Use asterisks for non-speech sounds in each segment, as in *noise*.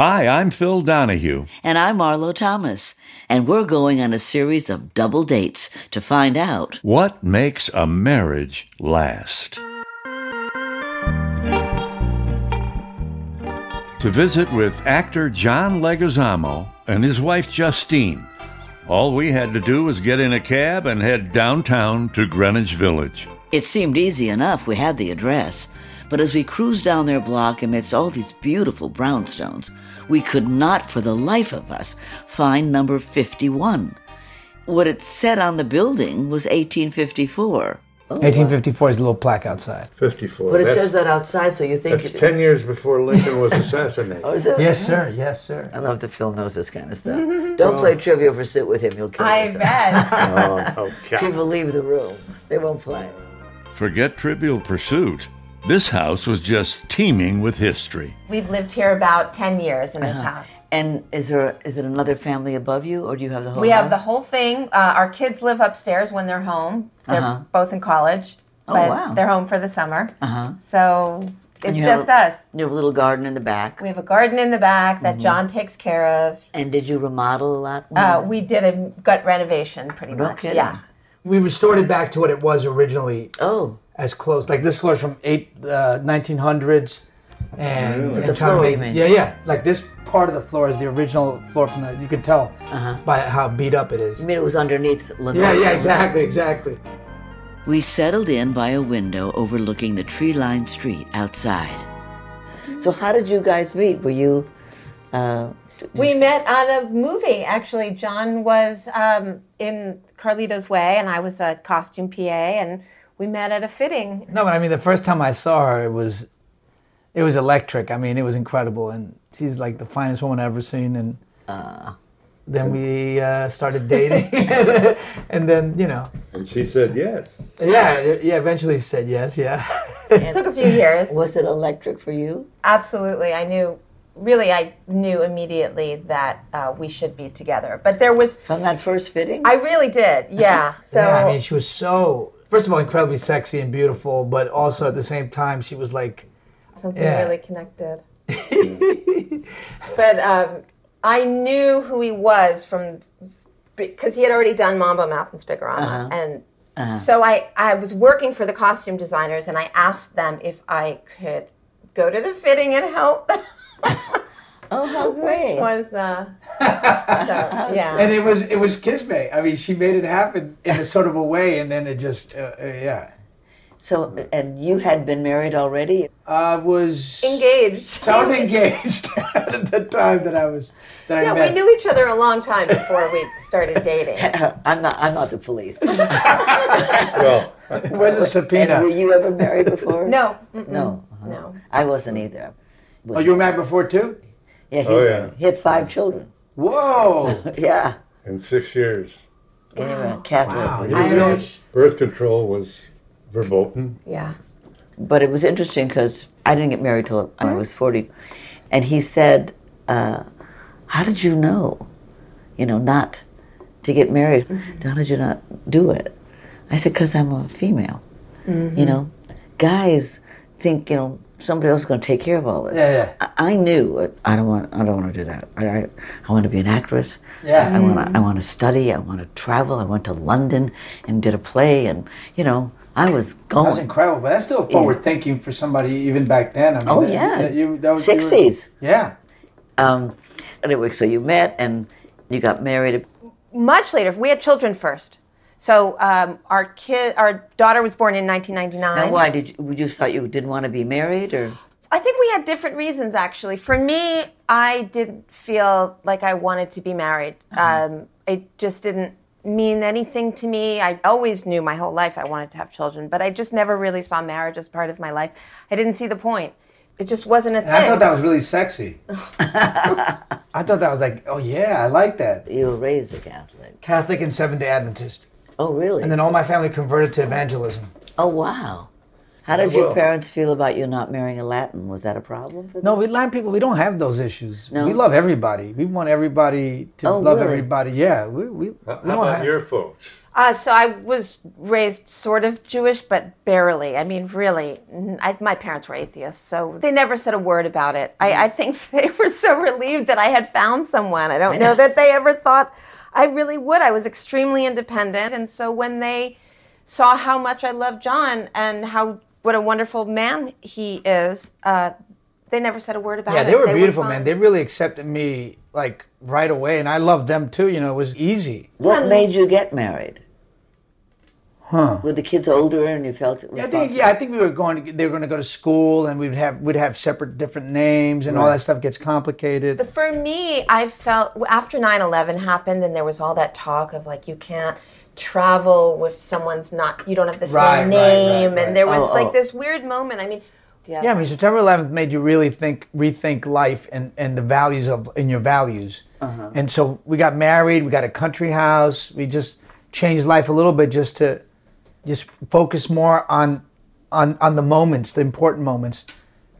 Hi, I'm Phil Donahue. And I'm Marlo Thomas. And we're going on a series of double dates to find out What makes a marriage last? To visit with actor John Leguizamo and his wife Justine. All we had to do was get in a cab and head downtown to Greenwich Village. it seemed easy enough. We had the address. But as we cruised down their block amidst all these beautiful brownstones, we could not for the life of us find number 51. What it said on the building was 1854. 1854 is a little plaque outside. 54. But it That's- says that outside, so you think That's it- 10 years before Lincoln was assassinated. *laughs* Oh, is that- Yes, sir. Yes, sir. I love that Phil knows this kind of stuff. *laughs* Don't play trivia for sit with him. You'll kill I yourself. bet. *laughs* oh, okay. People leave the room. They won't play. Forget Trivial Pursuit. This house was just teeming with history. We've lived here about 10 years in this Uh-huh. house. And is there is it another family above you, or do you have the whole? We have the whole thing. Uh, our kids live upstairs when they're home. They're Uh-huh. both in college, Oh, but wow. they're home for the summer. Uh-huh. So it's you have just us. You have a little garden in the back. We have a garden in the back Mm-hmm. that John takes care of. And did you remodel a lot? Uh, we did a gut renovation pretty No much. kidding. Yeah. We restored it back to what it was originally, oh, as close. Like this floor's from eight uh, 1900s, and, Really? and The floor, make- Yeah, yeah. Like this part of the floor is the original floor from the. You could tell Uh-huh. by how beat up it is. I mean it was underneath. Yeah, yeah, exactly, exactly. We settled in by a window overlooking the tree-lined street outside. So how did you guys meet? Were you? Uh, We met on a movie. Actually, John was um, in Carlito's Way, and I was a costume PA, and we met at a fitting. No, but I mean, the first time I saw her, it was, it was electric. I mean, it was incredible, and she's like the finest woman I've ever seen. And then we uh, started dating, *laughs* and then you know, And she said yes. yeah, yeah. Eventually, she said yes, yeah. It took a few years. was it electric for you? Absolutely. I knew, really, I knew immediately that uh, we should be together. But there was, From that first fitting? I really did, yeah. *laughs* So, yeah, I mean, she was so first of all incredibly sexy and beautiful, but also at the same time, she was like, something yeah. really connected. *laughs* but um, I knew who he was from, because he had already done Mambo Mouth and Spic-O-Rama. And so I, I was working for the costume designers, and I asked them if I could go to the fitting and help. Oh, how *laughs* great! was uh, so, *laughs* yeah. and it was it was kismet. I mean, she made it happen in a sort of a way, and then it just, uh, uh, yeah. So, and you had been married already? I was engaged. So *laughs* I was engaged at the time that I was that I Yeah, met. we knew each other a long time before we started dating. I'm not. I'm not the police. Well, Where's the subpoena? And were you ever married before? No, mm-mm. No. no. I wasn't either. Oh, you were married before too? Yeah, he's Oh, yeah. married. He had five children. Whoa! *laughs* Yeah. in six years. Anyway, Catholic. Wow, you was- Irish. Birth control was verboten. Yeah. But it was interesting because I didn't get married till I mm-hmm. was 40. And he said, uh, How did you know? You know, not to get married. Mm-hmm. How did you not do it? I said, because I'm a female. Mm-hmm. You know, guys think, you know, somebody else is going to take care of all this. Yeah, yeah. I, I knew. I don't want. I don't want to do that. I, I, I want to be an actress. Yeah. I want to. I want to study. I want to travel. I went to London and did a play, and you know, I was going. That's incredible, but that's still forward thinking for somebody even back then. I mean, Oh, that- yeah. that you- that was- you were- 60s. Yeah. Um, anyway, so you met and you got married. Much later, we had children first. So um, our kid, our daughter was born in 1999. Now, why did you? You just thought you didn't want to be married, or I think we had different reasons actually. For me, I didn't feel like I wanted to be married. Um, it just didn't mean anything to me. I always knew my whole life I wanted to have children, but I just never really saw marriage as part of my life. I didn't see the point. It just wasn't a thing. I thought that was really sexy. *laughs* I thought that was like, oh yeah, I like that. you were raised a Catholic? Catholic and Seventh Day Adventist, Oh, really? and then all my family converted to evangelism. oh, wow. How did your parents feel about you not marrying a Latin? Was that a problem for them? No, we Latin people, we don't have those issues. No? We love everybody. We want everybody to Oh, love really? everybody. Yeah, we we, we How don't about have. your folks? Uh, so I was raised sort of Jewish, but barely. I mean, really, n- I, my parents were atheists, so they never said a word about it. I, I think *laughs* they were so relieved that I had found someone. I don't know that they ever thought I really would. I was extremely independent, and so when they saw how much I loved John and how what a wonderful man he is, uh, they never said a word about yeah, it. they were beautiful, man. They really accepted me like right away, and I loved them too. You know, it was easy. What made you get married? Huh. Were the kids older and you felt I think yeah, I think we were going to they were going to go to school and we'd have we'd have separate different names and all that stuff gets complicated. For me, I felt after 9 11 happened and there was all that talk of like, you can't travel with someone's not, you don't have the same Right, right, right, name. right. And there was Oh, like oh. this weird moment. I mean, yeah. Yeah, I mean September 11th made you really think rethink life and and the values of in your values. Uh-huh. And so we got married, we got a country house, we just changed life a little bit just to just focus more on on on the moments, the important moments.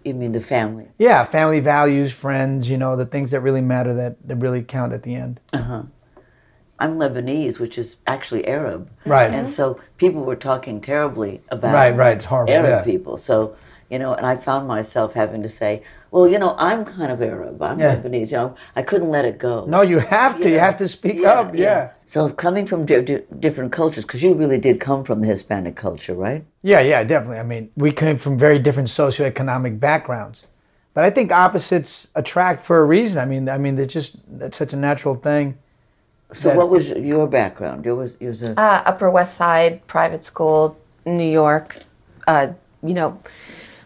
You mean the family? Yeah, family values, friends, you know, the things that really matter that, that really count at the end. Uh huh. I'm Lebanese, which is actually Arab. Right. And so people were talking terribly about Right, right, it's horrible, Arab yeah. people. So, you know, and I found myself having to say, well, you know, I'm kind of Arab. I'm Yeah. Lebanese. You know, I couldn't let it go. No, you have to. You Yeah. have to speak up. Yeah. So coming from di- di- different cultures, because you really did come from the Hispanic culture, right? Yeah, yeah, definitely. I mean, we came from very different socioeconomic backgrounds, but I think opposites attract for a reason. I mean, I mean, it's just that's such a natural thing. So that- what was your background? You was, you was a, Uh, Upper West Side, private school, New York. Uh, you know,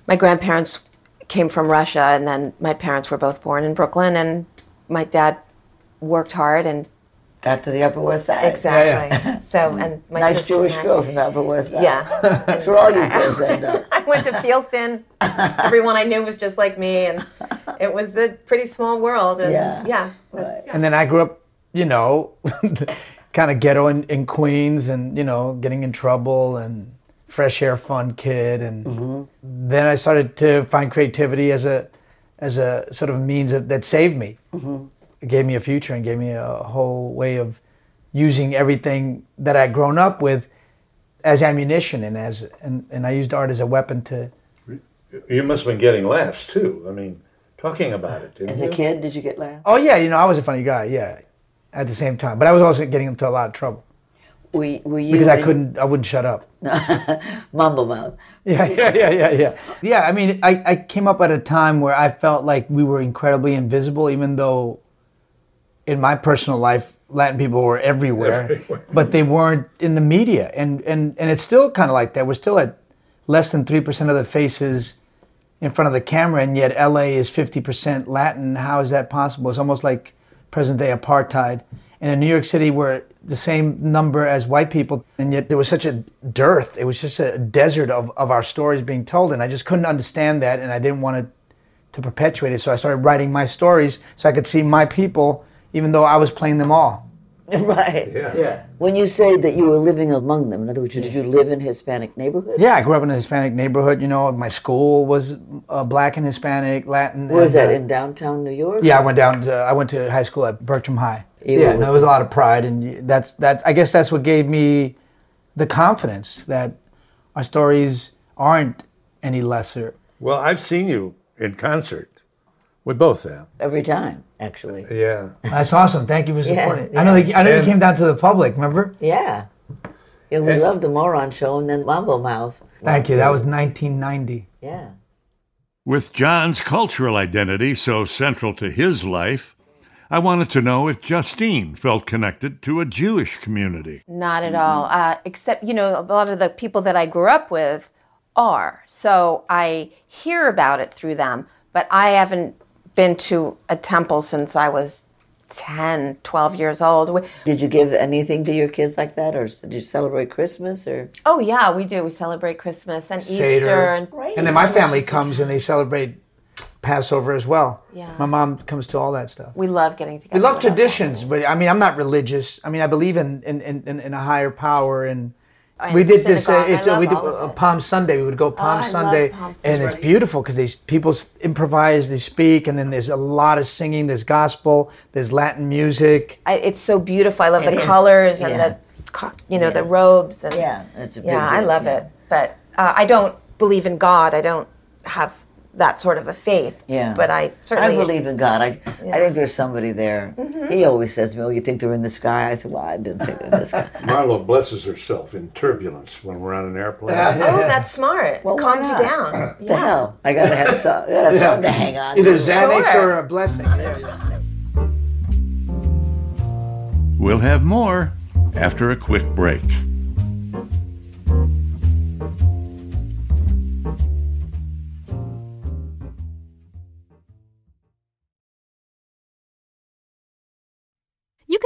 my grandparents came from Russia, and then my parents were both born in Brooklyn, and my dad worked hard and got to the Upper West Side. exactly. *laughs* So, mm. and my Nice sister Jewish and I- girl from the Upper West Side. Yeah. *laughs* That's where all you girls end up. *laughs* I went to Fieldston. Everyone I knew was just like me, and it was a pretty small world. And Yeah. yeah, it's- And then I grew up, you know, kind of ghetto in, in Queens, and you know, getting in trouble and fresh air fun kid, and mm-hmm. then I started to find creativity as a as a sort of means of, that saved me. Mm-hmm. It gave me a future and gave me a whole way of using everything that I'd grown up with as ammunition and as and, and I used art as a weapon to You must have been getting laughs too. I mean, talking about it. Didn't As you? a kid, did you get laughs Oh yeah, you know, I was a funny guy, yeah. At the same time. But I was also getting into a lot of trouble. Were, you- were you Because I in- couldn't I wouldn't shut up. *laughs* mumble mouth? *laughs* Yeah, yeah, yeah, yeah, yeah. Yeah, I mean, I, I came up at a time where I felt like we were incredibly invisible, even though in my personal life, Latin people were everywhere, Everywhere. but they weren't in the media. And, and, and it's still kind of like that. We're still at less than 3% of the faces in front of the camera, and yet LA is 50% Latin. How is that possible? It's almost like present day apartheid. And in New York City, we're the same number as white people, and yet there was such a dearth. It was just a desert of, of our stories being told, and I just couldn't understand that, and I didn't want to, to perpetuate it. So I started writing my stories so I could see my people, even though I was playing them all. *laughs* right. Yeah. Yeah. When you say that you were living among them, in other words, did you live in Hispanic neighborhood? Yeah, I grew up in a Hispanic neighborhood. You know, my school was uh, black and Hispanic, Latin. Where was and, that uh, in downtown New York? Yeah, I went down. To, I went to high school at Bergtraum High. You yeah, were no, it was a lot of pride, and that's that's. I guess that's what gave me the confidence that our stories aren't any lesser. Well, I've seen you in concert. We both have. every time, actually. Yeah. That's awesome. Thank you for Yeah, supporting. I know. They, I know you came down to the public. Remember? Yeah. Yeah, we And- loved the Moron show and then Mambo Mouth. Thank you. That was 1990. Yeah. With John's cultural identity so central to his life, I wanted to know if Justine felt connected to a Jewish community. Not at all. Uh, except, you know, a lot of the people that I grew up with are. So I hear about it through them, but I haven't been to a temple since I was 10, 12 years old. Did you give anything to your kids like that, or did you celebrate Christmas, or Oh, yeah, we do. We celebrate Christmas and Easter. And, And then my family comes and they celebrate Passover as well. Yeah. My mom comes to all that stuff. we love getting together. We love with our traditions, but I mean, I'm not religious. I mean, I believe in in, in, in a higher power, and And we did this. Uh, synagogue. I it's uh, we love did all of uh, it. Palm Sunday. We would go Palm I love Sunday, Palm and it's beautiful because these people improvise, they speak, and then there's a lot of singing. There's gospel, there's Latin music. I, it's so beautiful. I love It the is. colors and the, you know, the robes and yeah, it's a big yeah, I love yeah. it. But uh, I don't believe in God. I don't have that sort of a faith. Yeah, But I certainly I believe in God. I, I think there's somebody there. Mm-hmm. He always says to me, "Oh, you think they're in the sky?" I said, "Well, I didn't think they're in the sky." Marlo blesses herself in turbulence when we're on an airplane. Oh, that's smart. Well, it calms you not? down. What the hell? I gotta have some. I gotta have something to hang on. Either. Xanax Sure. or a blessing. We'll have more after a quick break.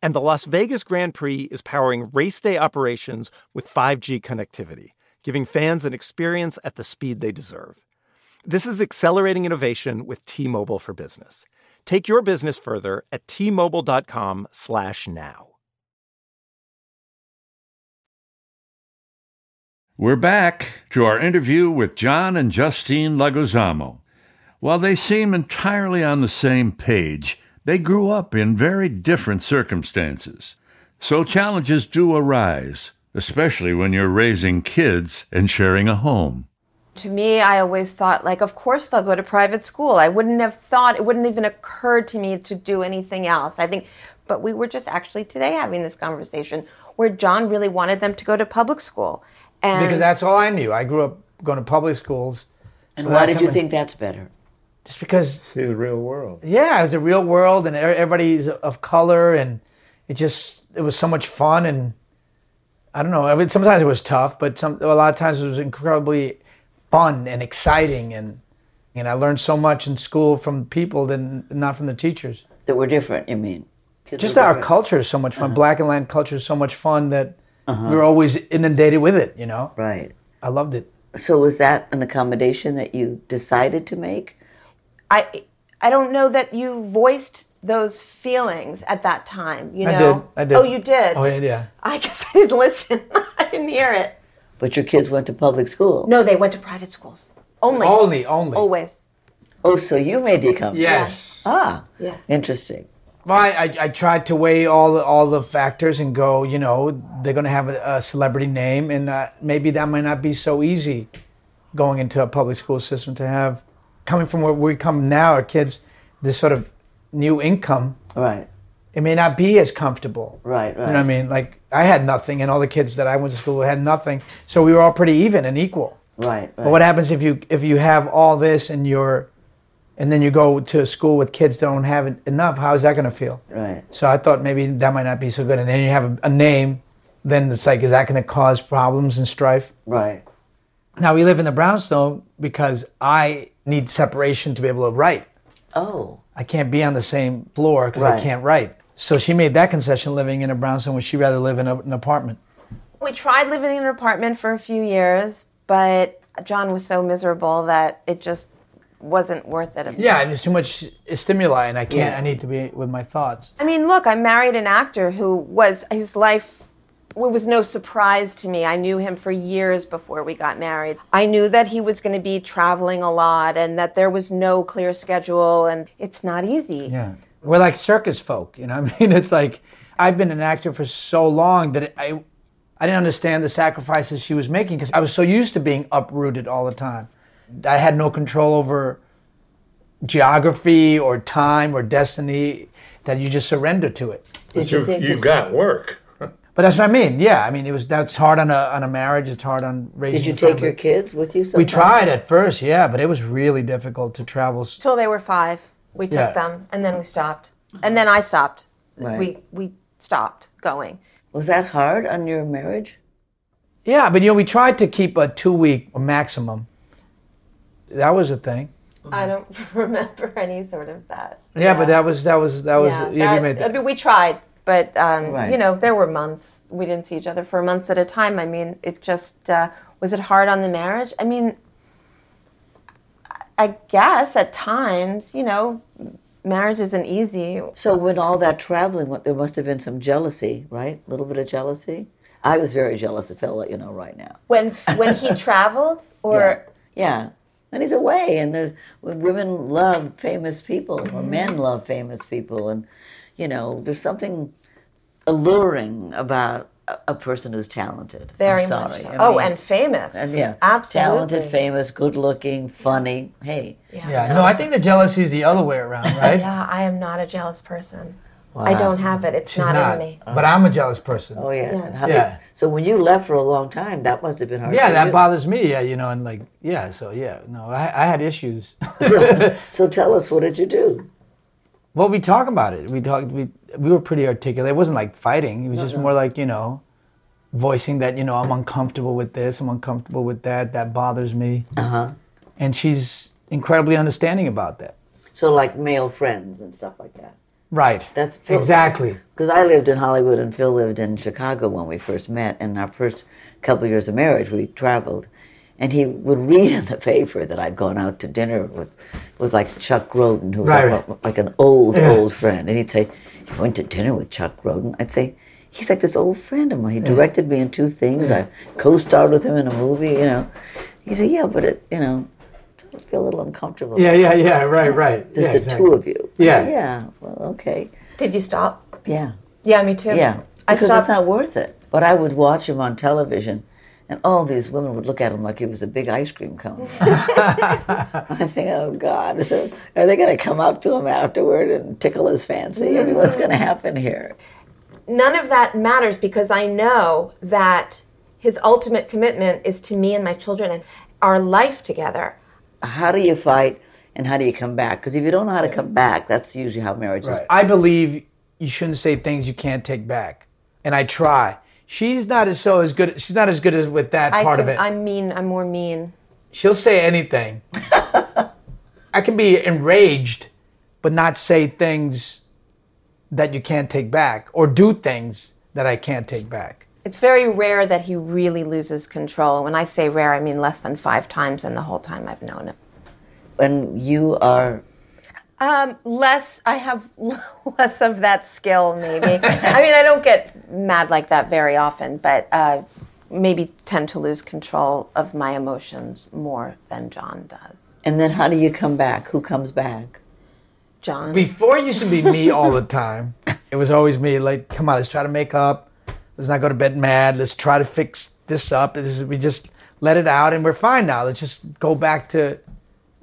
And the Las Vegas Grand Prix is powering race day operations with 5G connectivity, giving fans an experience at the speed they deserve. This is accelerating innovation with T-Mobile for Business. Take your business further at t-mobile.com/now. We're back to our interview with John and Justine Leguizamo. While they seem entirely on the same page, they grew up in very different circumstances. So challenges do arise, especially when you're raising kids and sharing a home. To me, I always thought, like, of course they'll go to private school. I wouldn't have thought, it wouldn't even occur to me to do anything else. I think, but we were just actually today having this conversation where John really wanted them to go to public school. And Because that's all I knew. I grew up going to public schools. And so why did you time- think that's better? Just because See the real world. Yeah, it was a real world, and everybody's of color, and it just it was so much fun, and I don't know. I mean, sometimes it was tough, but some a lot of times it was incredibly fun and exciting, and and I learned so much in school from people than not from the teachers. That were different. You mean? Just our Uh-huh. different. culture is so much fun. Black and land culture is so much fun that we were always inundated with it. You know, Right. I loved it. So was that an accommodation that you decided to make? I, I don't know that you voiced those feelings at that time, you I know? did. I did. Oh, you did? Oh yeah, yeah. I guess I didn't listen. *laughs* I didn't hear it. But your kids went to public school. No, they went to private schools. Only. Only, only. Always. Oh, so you may become. accommodation. Yes. Ah. Yeah. Interesting. Well, I, I, I tried to weigh all the, all the factors and go, you know, they're going to have a, a celebrity name, and uh, maybe that might not be so easy going into a public school system to have. Coming from where we come now, our kids, this sort of new income, Right. it may not be as comfortable. Right, You know what I mean? Like I had nothing, and all the kids that I went to school with had nothing, so we were all pretty even and equal. Right, right. But what happens if you if you have all this and you're, and then you go to a school with kids that don't have enough? How is that going to feel? Right. So I thought maybe that might not be so good. And then you have a, a name, then it's like, is that going to cause problems and strife? Right. Now we live in the brownstone because I need separation to be able to write. Oh. I can't be on the same floor because I can't write. So she made that concession living in a brownstone when she'd rather live in a, an apartment. We tried living in an apartment for a few years, but John was so miserable that it just wasn't worth it. Yeah, and there's too much stimuli, and I can't. Yeah. I need to be with my thoughts. I mean, look, I married an actor who was his life it was no surprise to me. I knew him for years before we got married. I knew that he was going to be traveling a lot and that there was no clear schedule and it's not easy. Yeah, we're like circus folk. You know, I mean, *laughs* it's like I've been an actor for so long that I, I didn't understand the sacrifices she was making because I was so used to being uprooted all the time. I had no control over geography or time or destiny. That you just surrender to it. Did you You, think you this- got work. But that's what I mean. Yeah, I mean it was that's hard on a on a marriage. It's hard on raising. Did you take family. your kids with you? We tried at first, yeah, but it was really difficult to travel. s- Till they were five, we took Yeah. them and then we stopped. And then I stopped. Right. We, we stopped going. Was that hard on your marriage? Yeah, but you know, we tried to keep a two week maximum. That was a thing. I don't *laughs* remember any sort of that. Yeah, but that was that was that was yeah, yeah, that- we made I mean, we tried, but um, Right. you know, there were months we didn't see each other for months at a time. I mean, it just uh, was it hard on the marriage? I mean, I guess at times, you know, marriage isn't easy. So when all that traveling went, there must have been some jealousy, right? A little bit of jealousy. I was very jealous of Phil. Let you know right now. When when he *laughs* traveled, or Yeah, and he's away, and there's when women love famous people, or men love famous people, and you know, there's something alluring about a, a person who's talented. very I'm sorry. much. So. I oh, mean, and famous. and yeah, absolutely. talented, famous, good-looking, funny. Hey, Yeah, yeah. no, I think the jealousy is the other way around, *laughs* right? Yeah, I am not a jealous person. Wow. I don't have it. It's She's not, not, in me. but I'm a jealous person. oh yeah. Yes. Yeah. did- so when you left for a long time, that must have been hard. Yeah, for that you. bothers me. Yeah, you know, and like, yeah, so yeah, no, I, I had issues. *laughs* *laughs* So tell us, what did you do? well, we talk about it. We talked. We we were pretty articulate. It wasn't like fighting. It was just more like you know, voicing that you know I'm uncomfortable with this. I'm uncomfortable with that. That bothers me. Uh Uh-huh. And she's incredibly understanding about that. So like male friends and stuff like that. Right. That's Phil- exactly. Because I lived in Hollywood and Phil lived in Chicago when we first met. And our first couple of years of marriage, we traveled. And he would read *laughs* in the paper that I'd gone out to dinner with, with like Chuck Grodin, who was Right, like, like an old, Yeah. old friend. And he'd say, You went to dinner with Chuck Grodin? I'd say, He's like this old friend of mine. He directed me in two things. I co starred with him in a movie, you know. He said, Yeah, but it, you know, I feel a little uncomfortable. Yeah, yeah, yeah. Right, right. Just yeah, the exactly. two of you. Yeah. Yeah. Well, okay. Did you stop? Yeah. Yeah, me too. Yeah, I because stopped. it's not worth it. But I would watch him on television, and all these women would look at him like he was a big ice cream cone. *laughs* I think, oh God, so are they going to come up to him afterward and tickle his fancy? I mean, what's going to happen here? None of that matters because I know that his ultimate commitment is to me and my children and our life together. How do you fight, and how do you come back? Because if you don't know how to come back, that's usually how marriage is. I believe you shouldn't say things you can't take back, and I try. She's not as so as good. She's not as good as with that I part can, of it. I'm mean. I'm more mean. She'll say anything. *laughs* I can be enraged, but not say things that you can't take back, or do things that I can't take back. It's very rare that he really loses control. When I say rare, I mean less than five times in the whole time I've known him. When you are, Um, less. I have *laughs* less of that skill, maybe. I mean, I don't get mad like that very often, but uh, maybe tend to lose control of my emotions more than John does. and then how do you come back? Who comes back? John. Before it used to be me *laughs* all the time. It was always me. Like, come on, let's try to make up. Let's not go to bed mad. Let's try to fix this up. This is, we just let it out, and we're fine now. Let's just go back to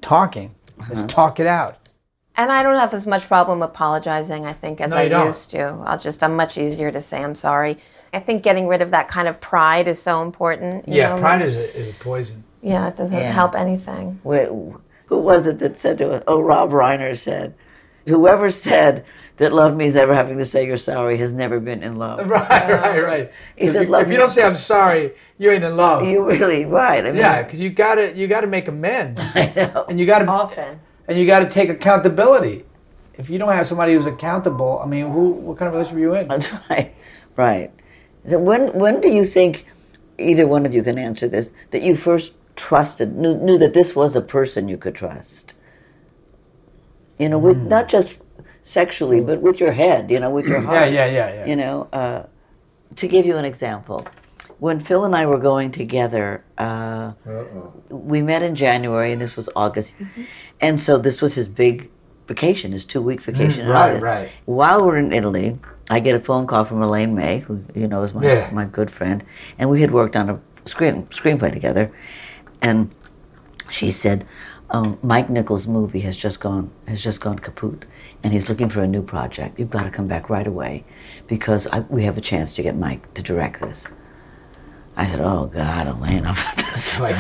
talking. Let's talk it out. And I don't have as much problem apologizing, I think, as No, I don't. used to. I'll just, I'm much easier to say I'm sorry. I think getting rid of that kind of pride is so important. you Yeah, know? pride is a, is a poison. Yeah, it doesn't Yeah. help anything. Wait, who was it that said to us? Oh, Rob Reiner said, "Whoever said that love means ever having to say you're sorry has never been in love." *laughs* Right, right, right. He if, said, you, "Love if you don't say I'm sorry, you ain't in love. You really right? I mean, yeah, because you gotta you gotta make amends, *laughs* I know. and you gotta Often. And you gotta take accountability. If you don't have somebody who's accountable, I mean, who what kind of relationship are you in? That's *laughs* right, right. So when when do you think either one of you can answer this that you first trusted knew knew that this was a person you could trust? You know, with not just sexually, but with your head. You know, with your *clears throat* heart. Yeah, yeah, yeah, yeah. You know, uh, to give you an example, when Phil and I were going together, uh, we met in January, and this was August, and so this was his big vacation, his two-week vacation. in Mm, right, August. right. While we're in Italy, I get a phone call from Elaine May, who you know is my Yeah. my good friend, and we had worked on a screen screenplay together, and she said, um, "Mike Nichols' movie has just gone has just gone kaput, and he's looking for a new project. You've got to come back right away, because I, we have a chance to get Mike to direct this." I said, "Oh God, Elaine, I'm *laughs* this. Like,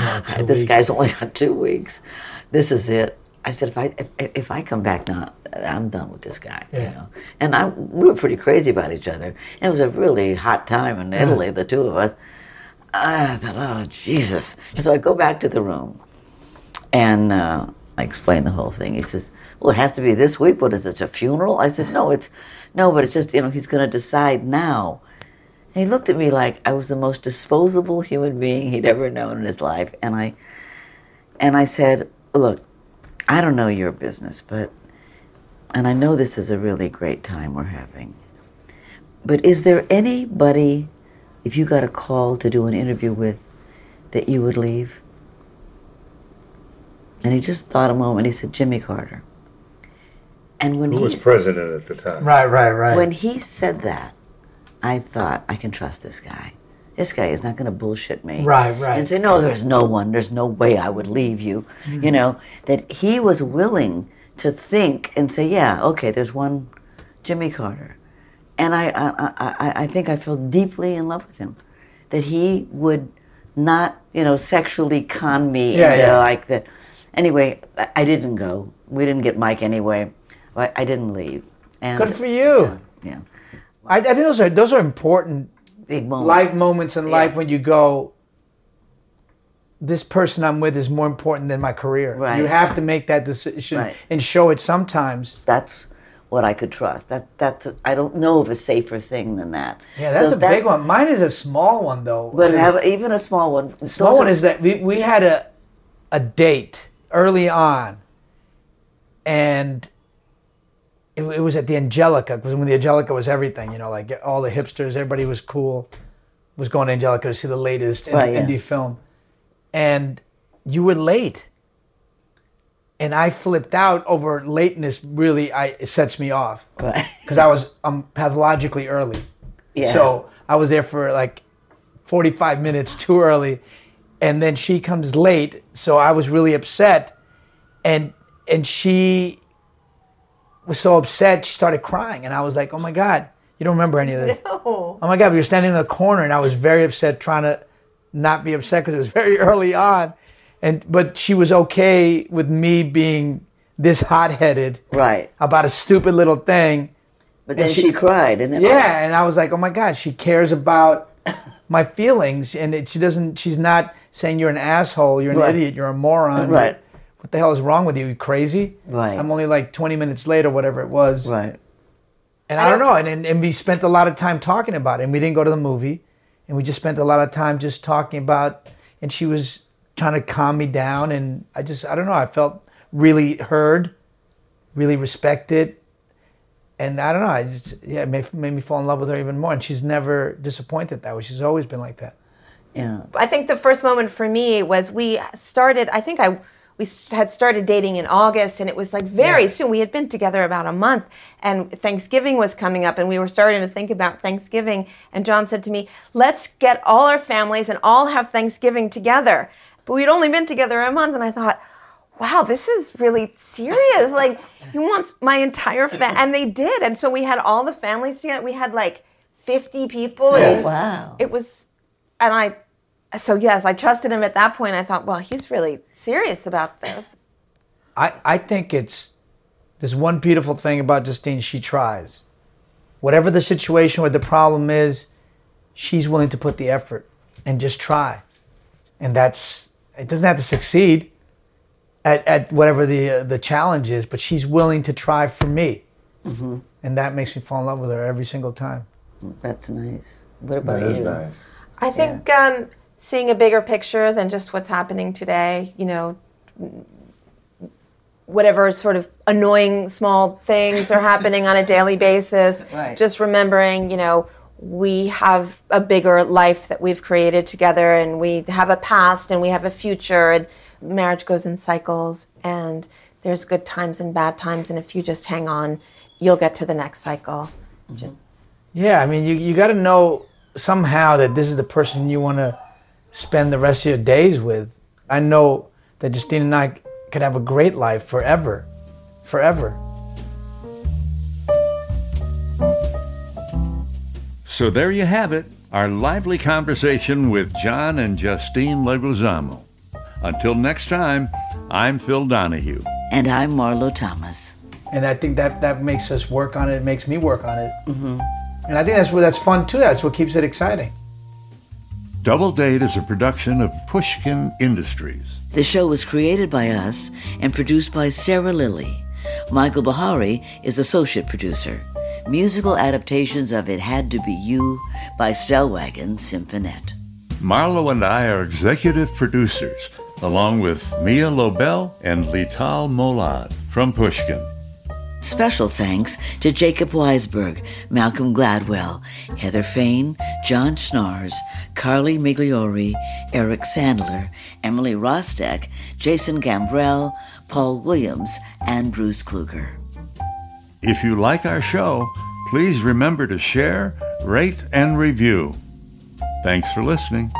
this weeks. guy's only got two weeks. This is it." I said, "If I if, if I come back now, I'm done with this guy." You Yeah. know, and I we were pretty crazy about each other. It was a really hot time in Italy, the two of us. I thought, oh Jesus! So I go back to the room, and uh, I explain the whole thing. He says, "Well, it has to be this week. What is it? A funeral?" I said, "No, it's no, but it's just you know he's going to decide now." And he looked at me like I was the most disposable human being he'd ever known in his life, and I and I said, "Look, I don't know your business, but and I know this is a really great time we're having. But is there anybody, if you got a call to do an interview with, that you would leave? And he just thought a moment. He said, Jimmy Carter. And when Who he was president at the time? Right, right, right. when he said that, I thought I can trust this guy. This guy is not going to bullshit me. Right, right. And say, no, there's no one. There's no way I would leave you. Mm-hmm. You know that he was willing to think and say, yeah, okay, there's one, Jimmy Carter, and I, I, I, I- think I fell deeply in love with him. That he would not, you know, sexually con me Yeah, into yeah. like that. Anyway, I, didn't go. We didn't get Mike anyway. I, I didn't leave. And Good for you. yeah, I, I think those are those are important big moment. life moments in life when you go. This person I'm with is more important than my career. Right. You have to make that decision Right. and show it sometimes. That's what I could trust. That that's I don't know of a safer thing than that. Yeah, that's So a big one. Mine is a small one though. But have even a small one. small one are- is that we, we had a a date early on, and it, it was at the Angelika because when the Angelika was everything, you know, like all the hipsters, everybody was cool, was going to Angelika to see the latest in- yeah. indie film, and you were late. And I flipped out over lateness. Really, I it sets me off Right. *laughs* because I was um, pathologically early. Yeah. So I was there for like 45 minutes too early, and then she comes late. So I was really upset, and and she was so upset she started crying, and I was like, oh my god, you don't remember any of this? *laughs* Oh. Oh my god, we were standing in the corner, and I was very upset, trying to not be upset because it was *laughs* very early on, and but she was okay with me being this hot-headed right. about a stupid little thing. But then she- she, cried, and then Yeah, and I was like, oh my god, she cares about *coughs* my feelings, and it, she doesn't. She's not saying you're an asshole, you're an Right. idiot, you're a moron. Right. What the hell is wrong with you? You crazy? Right. I'm only like 20 minutes late or whatever it was. right. And I don't know. And, and and we spent a lot of time talking about it. And we didn't go to the movie, and we just spent a lot of time just talking about. And she was trying to calm me down, and I just I don't know. I felt really heard, really respected, and I don't know. I just yeah, it made, made me fall in love with her even more. And she's never disappointed that way. She's always been like that. Yeah. I think the first moment for me was we started. I think I we had started dating in August, and it was like very Yeah. soon. We had been together about a month, and Thanksgiving was coming up, and we were starting to think about Thanksgiving. And John said to me, "Let's get all our families and all have Thanksgiving together." But we'd only been together a month, and I thought. wow, this is really serious. Like, he wants my entire family. And they did. And so we had all the families together. We had like 50 people. And oh, Wow. It was, and I, so yes, I trusted him at that point. I thought, well, he's really serious about this. I, I think it's there's one beautiful thing about Justine. She tries. Whatever the situation, what the problem is, she's willing to put the effort and just try. And that's it. Doesn't have to succeed at, at whatever the uh, the challenge is, but she's willing to try for me, and that makes me fall in love with her every single time. That's nice. What about That you? is nice. I think um, seeing a bigger picture than just what's happening today, you know, whatever sort of annoying small things are happening on a daily *laughs* basis, Right. just remembering, you know, we have a bigger life that we've created together and we have a past and we have a future and marriage goes in cycles and there's good times and bad times and if you just hang on, you'll get to the next cycle. Mm-hmm. Just Yeah, I mean, you, you got to know somehow that this is the person you want to spend the rest of your days with. I know that Justine and I could have a great life forever, forever. So there you have it, our lively conversation with John and Justine Leguizamo. Until next time, I'm Phil Donahue. And I'm Marlo Thomas. And I think that that makes us work on it. It makes me work on it. Mm-hmm. And I think that's what that's fun too. That's what keeps it exciting. Double Date is a production of Pushkin Industries. The show was created by us and produced by Sarah Lilly. Michael Bahari is associate producer. Musical adaptations of It Had to Be You by Stellwagen Symphonette. Marlo and I are executive producers, along with Mia Lobel and Lital Molad from Pushkin. Special thanks to Jacob Weisberg, Malcolm Gladwell, Heather Fain, John Schnars, Carly Migliori, Eric Sandler, Emily Rostek, Jason Gambrell, Paul Williams, and Bruce Kluger. If you like our show, please remember to share, rate, and review. Thanks for listening.